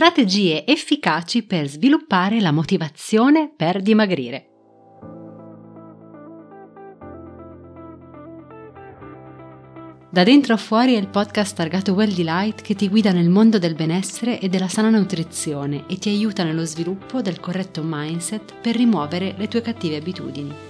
strategie efficaci per sviluppare la motivazione per dimagrire. Da dentro a fuori è il podcast targato Well Delight che ti guida nel mondo del benessere e della sana nutrizione e ti aiuta nello sviluppo del corretto mindset per rimuovere le tue cattive abitudini.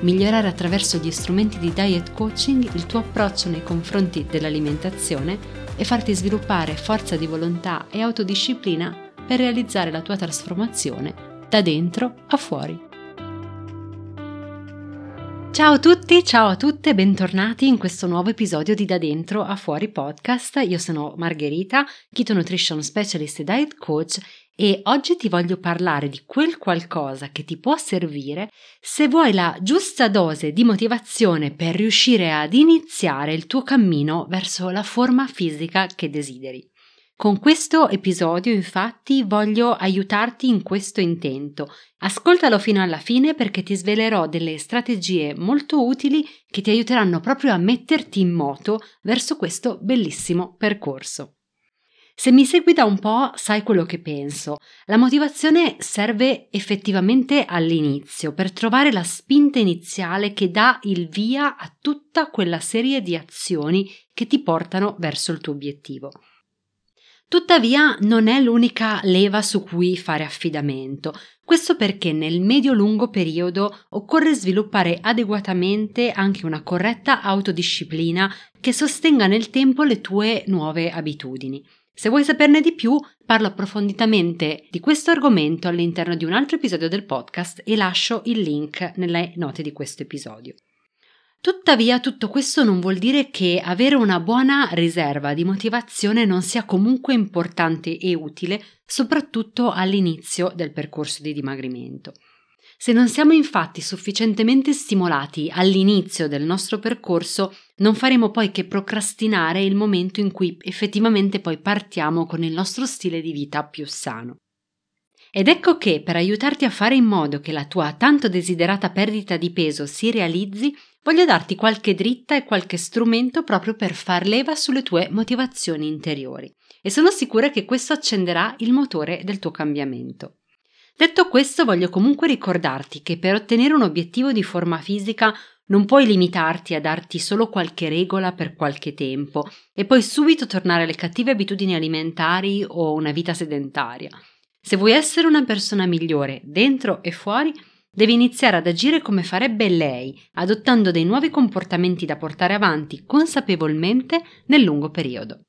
Migliorare attraverso gli strumenti di diet coaching il tuo approccio nei confronti dell'alimentazione e farti sviluppare forza di volontà e autodisciplina per realizzare la tua trasformazione da dentro a fuori. Ciao a tutti, ciao a tutte, bentornati in questo nuovo episodio di Da Dentro a Fuori podcast. Io sono Margherita, Keto Nutrition Specialist e Diet Coach e oggi ti voglio parlare di quel qualcosa che ti può servire se vuoi la giusta dose di motivazione per riuscire ad iniziare il tuo cammino verso la forma fisica che desideri. Con questo episodio infatti voglio aiutarti in questo intento. Ascoltalo fino alla fine perché ti svelerò delle strategie molto utili che ti aiuteranno proprio a metterti in moto verso questo bellissimo percorso. Se mi segui da un po', sai quello che penso. La motivazione serve effettivamente all'inizio, per trovare la spinta iniziale che dà il via a tutta quella serie di azioni che ti portano verso il tuo obiettivo. Tuttavia non è l'unica leva su cui fare affidamento. Questo perché nel medio-lungo periodo occorre sviluppare adeguatamente anche una corretta autodisciplina che sostenga nel tempo le tue nuove abitudini. Se vuoi saperne di più, parlo approfonditamente di questo argomento all'interno di un altro episodio del podcast e lascio il link nelle note di questo episodio. Tuttavia, tutto questo non vuol dire che avere una buona riserva di motivazione non sia comunque importante e utile, soprattutto all'inizio del percorso di dimagrimento. Se non siamo infatti sufficientemente stimolati all'inizio del nostro percorso, non faremo poi che procrastinare il momento in cui effettivamente poi partiamo con il nostro stile di vita più sano. Ed ecco che per aiutarti a fare in modo che la tua tanto desiderata perdita di peso si realizzi, voglio darti qualche dritta e qualche strumento proprio per far leva sulle tue motivazioni interiori. E sono sicura che questo accenderà il motore del tuo cambiamento. Detto questo, voglio comunque ricordarti che per ottenere un obiettivo di forma fisica non puoi limitarti a darti solo qualche regola per qualche tempo e poi subito tornare alle cattive abitudini alimentari o una vita sedentaria. Se vuoi essere una persona migliore dentro e fuori, devi iniziare ad agire come farebbe lei, adottando dei nuovi comportamenti da portare avanti consapevolmente nel lungo periodo.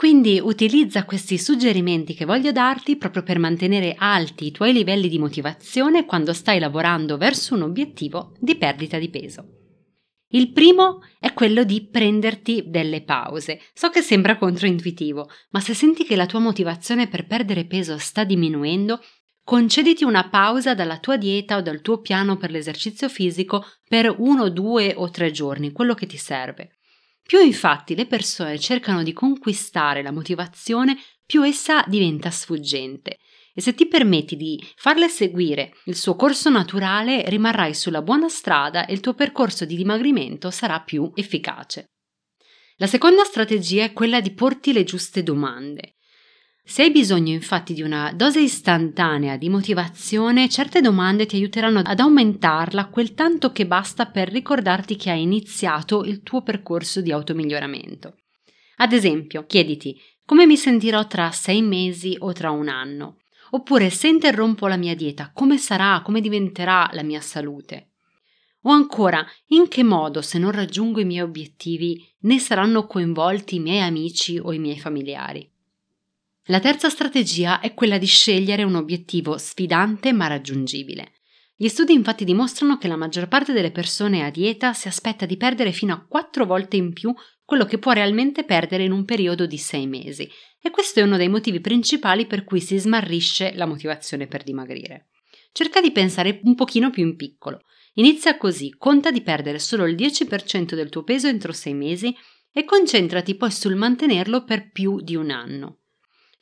Quindi utilizza questi suggerimenti che voglio darti proprio per mantenere alti i tuoi livelli di motivazione quando stai lavorando verso un obiettivo di perdita di peso. Il primo è quello di prenderti delle pause. So che sembra controintuitivo, ma se senti che la tua motivazione per perdere peso sta diminuendo, concediti una pausa dalla tua dieta o dal tuo piano per l'esercizio fisico per uno, due o tre giorni, quello che ti serve. Più infatti le persone cercano di conquistare la motivazione, più essa diventa sfuggente. E se ti permetti di farle seguire il suo corso naturale, rimarrai sulla buona strada e il tuo percorso di dimagrimento sarà più efficace. La seconda strategia è quella di porti le giuste domande. Se hai bisogno infatti di una dose istantanea di motivazione, certe domande ti aiuteranno ad aumentarla quel tanto che basta per ricordarti che hai iniziato il tuo percorso di automiglioramento. Ad esempio, chiediti come mi sentirò tra sei mesi o tra un anno? Oppure se interrompo la mia dieta, come sarà, come diventerà la mia salute? O ancora, in che modo, se non raggiungo i miei obiettivi, ne saranno coinvolti i miei amici o i miei familiari? La terza strategia è quella di scegliere un obiettivo sfidante ma raggiungibile. Gli studi infatti dimostrano che la maggior parte delle persone a dieta si aspetta di perdere fino a quattro volte in più quello che può realmente perdere in un periodo di sei mesi, e questo è uno dei motivi principali per cui si smarrisce la motivazione per dimagrire. cerca di pensare un pochino più in piccolo. Inizia così, conta di perdere solo il 10% del tuo peso entro 6 mesi e concentrati poi sul mantenerlo per più di un anno.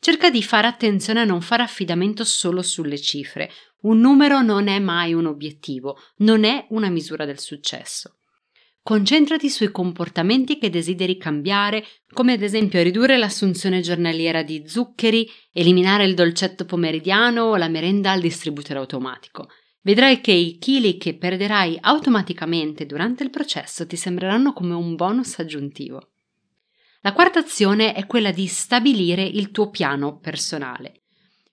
Cerca di fare attenzione a non fare affidamento solo sulle cifre. Un numero non è mai un obiettivo, non è una misura del successo. Concentrati sui comportamenti che desideri cambiare, come ad esempio ridurre l'assunzione giornaliera di zuccheri, eliminare il dolcetto pomeridiano o la merenda al distributore automatico. Vedrai che i chili che perderai automaticamente durante il processo ti sembreranno come un bonus aggiuntivo. La quarta azione è quella di stabilire il tuo piano personale.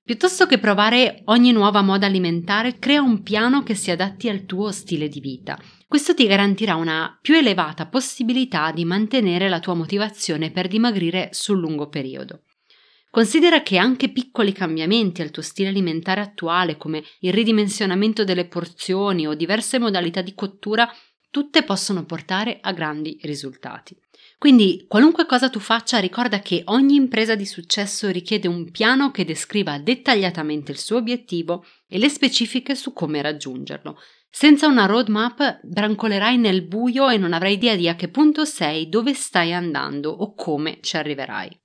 Piuttosto che provare ogni nuova moda alimentare, crea un piano che si adatti al tuo stile di vita. Questo ti garantirà una più elevata possibilità di mantenere la tua motivazione per dimagrire sul lungo periodo. Considera che anche piccoli cambiamenti al tuo stile alimentare attuale, come il ridimensionamento delle porzioni o diverse modalità di cottura, tutte possono portare a grandi risultati. Quindi, qualunque cosa tu faccia, ricorda che ogni impresa di successo richiede un piano che descriva dettagliatamente il suo obiettivo e le specifiche su come raggiungerlo. Senza una roadmap brancolerai nel buio e non avrai idea di a che punto sei, dove stai andando o come ci arriverai.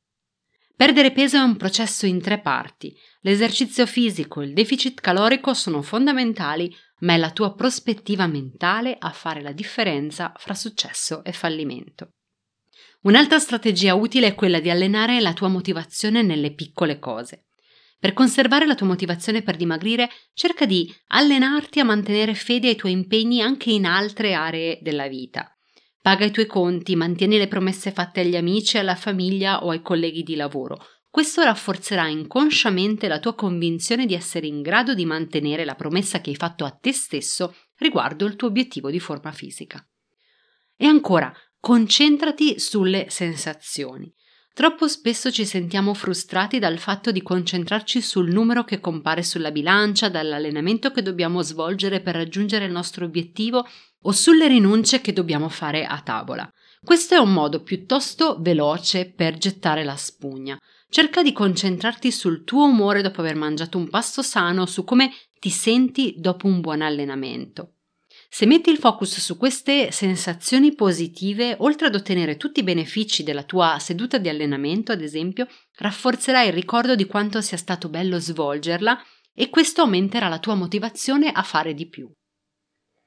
Perdere peso è un processo in tre parti. L'esercizio fisico e il deficit calorico sono fondamentali, ma è la tua prospettiva mentale a fare la differenza fra successo e fallimento. Un'altra strategia utile è quella di allenare la tua motivazione nelle piccole cose. Per conservare la tua motivazione per dimagrire, cerca di allenarti a mantenere fede ai tuoi impegni anche in altre aree della vita. Paga i tuoi conti, mantieni le promesse fatte agli amici, alla famiglia o ai colleghi di lavoro. Questo rafforzerà inconsciamente la tua convinzione di essere in grado di mantenere la promessa che hai fatto a te stesso riguardo il tuo obiettivo di forma fisica. E ancora, Concentrati sulle sensazioni. Troppo spesso ci sentiamo frustrati dal fatto di concentrarci sul numero che compare sulla bilancia, dall'allenamento che dobbiamo svolgere per raggiungere il nostro obiettivo o sulle rinunce che dobbiamo fare a tavola. Questo è un modo piuttosto veloce per gettare la spugna. Cerca di concentrarti sul tuo umore dopo aver mangiato un pasto sano, su come ti senti dopo un buon allenamento. Se metti il focus su queste sensazioni positive, oltre ad ottenere tutti i benefici della tua seduta di allenamento, ad esempio, rafforzerai il ricordo di quanto sia stato bello svolgerla e questo aumenterà la tua motivazione a fare di più.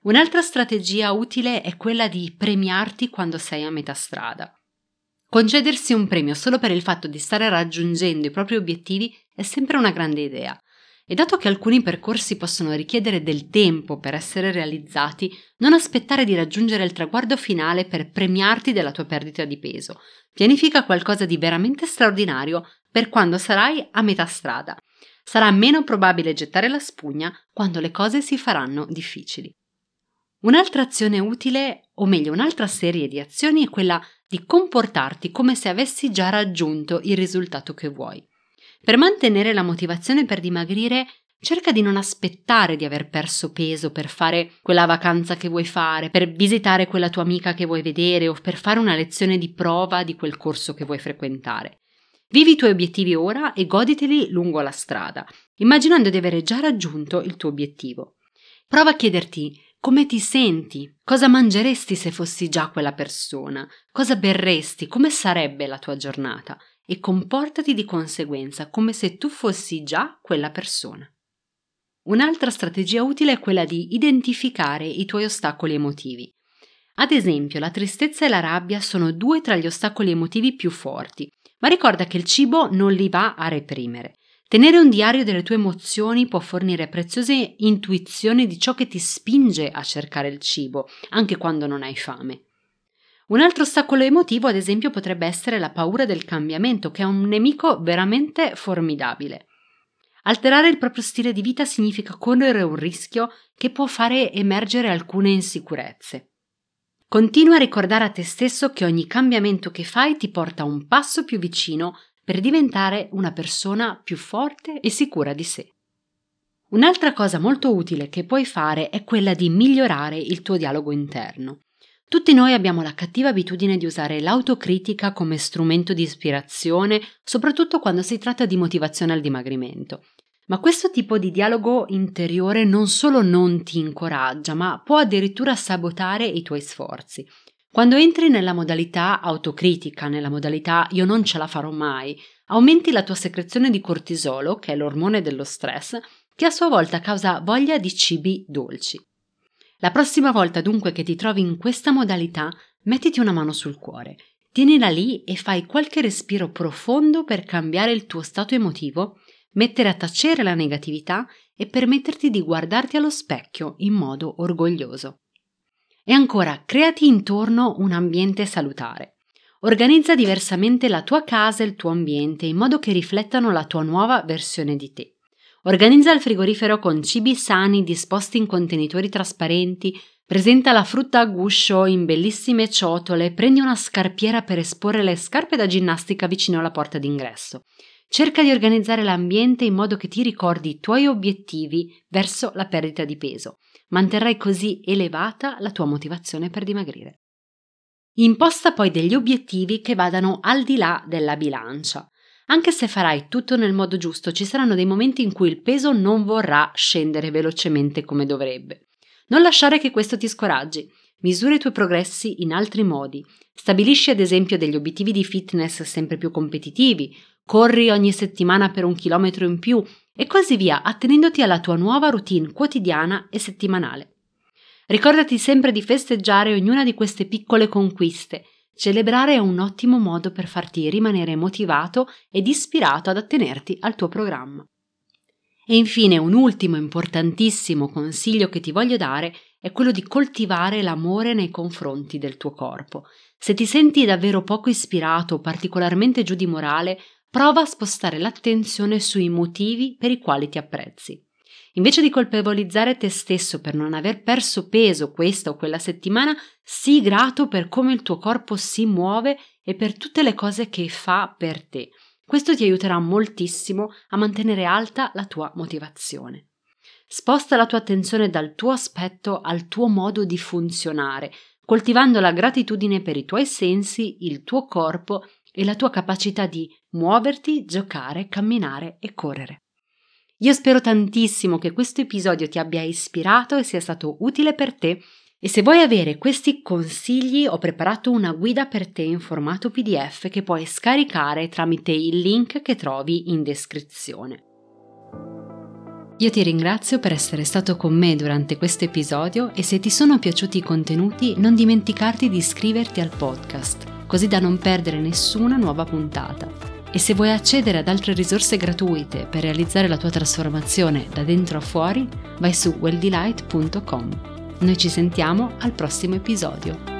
Un'altra strategia utile è quella di premiarti quando sei a metà strada. Concedersi un premio solo per il fatto di stare raggiungendo i propri obiettivi è sempre una grande idea. E dato che alcuni percorsi possono richiedere del tempo per essere realizzati, non aspettare di raggiungere il traguardo finale per premiarti della tua perdita di peso. Pianifica qualcosa di veramente straordinario per quando sarai a metà strada. Sarà meno probabile gettare la spugna quando le cose si faranno difficili. Un'altra azione utile, o meglio un'altra serie di azioni, è quella di comportarti come se avessi già raggiunto il risultato che vuoi. Per mantenere la motivazione per dimagrire, cerca di non aspettare di aver perso peso per fare quella vacanza che vuoi fare, per visitare quella tua amica che vuoi vedere o per fare una lezione di prova di quel corso che vuoi frequentare. Vivi i tuoi obiettivi ora e goditeli lungo la strada, immaginando di avere già raggiunto il tuo obiettivo. Prova a chiederti come ti senti, cosa mangeresti se fossi già quella persona, cosa berresti, come sarebbe la tua giornata e comportati di conseguenza come se tu fossi già quella persona. Un'altra strategia utile è quella di identificare i tuoi ostacoli emotivi. Ad esempio, la tristezza e la rabbia sono due tra gli ostacoli emotivi più forti, ma ricorda che il cibo non li va a reprimere. Tenere un diario delle tue emozioni può fornire preziose intuizioni di ciò che ti spinge a cercare il cibo, anche quando non hai fame. Un altro ostacolo emotivo, ad esempio, potrebbe essere la paura del cambiamento, che è un nemico veramente formidabile. Alterare il proprio stile di vita significa correre un rischio che può fare emergere alcune insicurezze. Continua a ricordare a te stesso che ogni cambiamento che fai ti porta un passo più vicino per diventare una persona più forte e sicura di sé. Un'altra cosa molto utile che puoi fare è quella di migliorare il tuo dialogo interno. Tutti noi abbiamo la cattiva abitudine di usare l'autocritica come strumento di ispirazione, soprattutto quando si tratta di motivazione al dimagrimento. Ma questo tipo di dialogo interiore non solo non ti incoraggia, ma può addirittura sabotare i tuoi sforzi. Quando entri nella modalità autocritica, nella modalità io non ce la farò mai, aumenti la tua secrezione di cortisolo, che è l'ormone dello stress, che a sua volta causa voglia di cibi dolci. La prossima volta dunque che ti trovi in questa modalità, mettiti una mano sul cuore, tienila lì e fai qualche respiro profondo per cambiare il tuo stato emotivo, mettere a tacere la negatività e permetterti di guardarti allo specchio in modo orgoglioso. E ancora, creati intorno un ambiente salutare. Organizza diversamente la tua casa e il tuo ambiente in modo che riflettano la tua nuova versione di te. Organizza il frigorifero con cibi sani disposti in contenitori trasparenti, presenta la frutta a guscio in bellissime ciotole, prendi una scarpiera per esporre le scarpe da ginnastica vicino alla porta d'ingresso. Cerca di organizzare l'ambiente in modo che ti ricordi i tuoi obiettivi verso la perdita di peso. Manterrai così elevata la tua motivazione per dimagrire. Imposta poi degli obiettivi che vadano al di là della bilancia. Anche se farai tutto nel modo giusto, ci saranno dei momenti in cui il peso non vorrà scendere velocemente come dovrebbe. Non lasciare che questo ti scoraggi. Misura i tuoi progressi in altri modi. Stabilisci ad esempio degli obiettivi di fitness sempre più competitivi, corri ogni settimana per un chilometro in più e così via, attenendoti alla tua nuova routine quotidiana e settimanale. Ricordati sempre di festeggiare ognuna di queste piccole conquiste Celebrare è un ottimo modo per farti rimanere motivato ed ispirato ad attenerti al tuo programma. E infine un ultimo importantissimo consiglio che ti voglio dare è quello di coltivare l'amore nei confronti del tuo corpo. Se ti senti davvero poco ispirato o particolarmente giù di morale, prova a spostare l'attenzione sui motivi per i quali ti apprezzi. Invece di colpevolizzare te stesso per non aver perso peso questa o quella settimana, sii grato per come il tuo corpo si muove e per tutte le cose che fa per te. Questo ti aiuterà moltissimo a mantenere alta la tua motivazione. Sposta la tua attenzione dal tuo aspetto al tuo modo di funzionare, coltivando la gratitudine per i tuoi sensi, il tuo corpo e la tua capacità di muoverti, giocare, camminare e correre. Io spero tantissimo che questo episodio ti abbia ispirato e sia stato utile per te e se vuoi avere questi consigli ho preparato una guida per te in formato PDF che puoi scaricare tramite il link che trovi in descrizione. Io ti ringrazio per essere stato con me durante questo episodio e se ti sono piaciuti i contenuti non dimenticarti di iscriverti al podcast, così da non perdere nessuna nuova puntata. E se vuoi accedere ad altre risorse gratuite per realizzare la tua trasformazione da dentro a fuori, vai su welldelight.com. Noi ci sentiamo al prossimo episodio.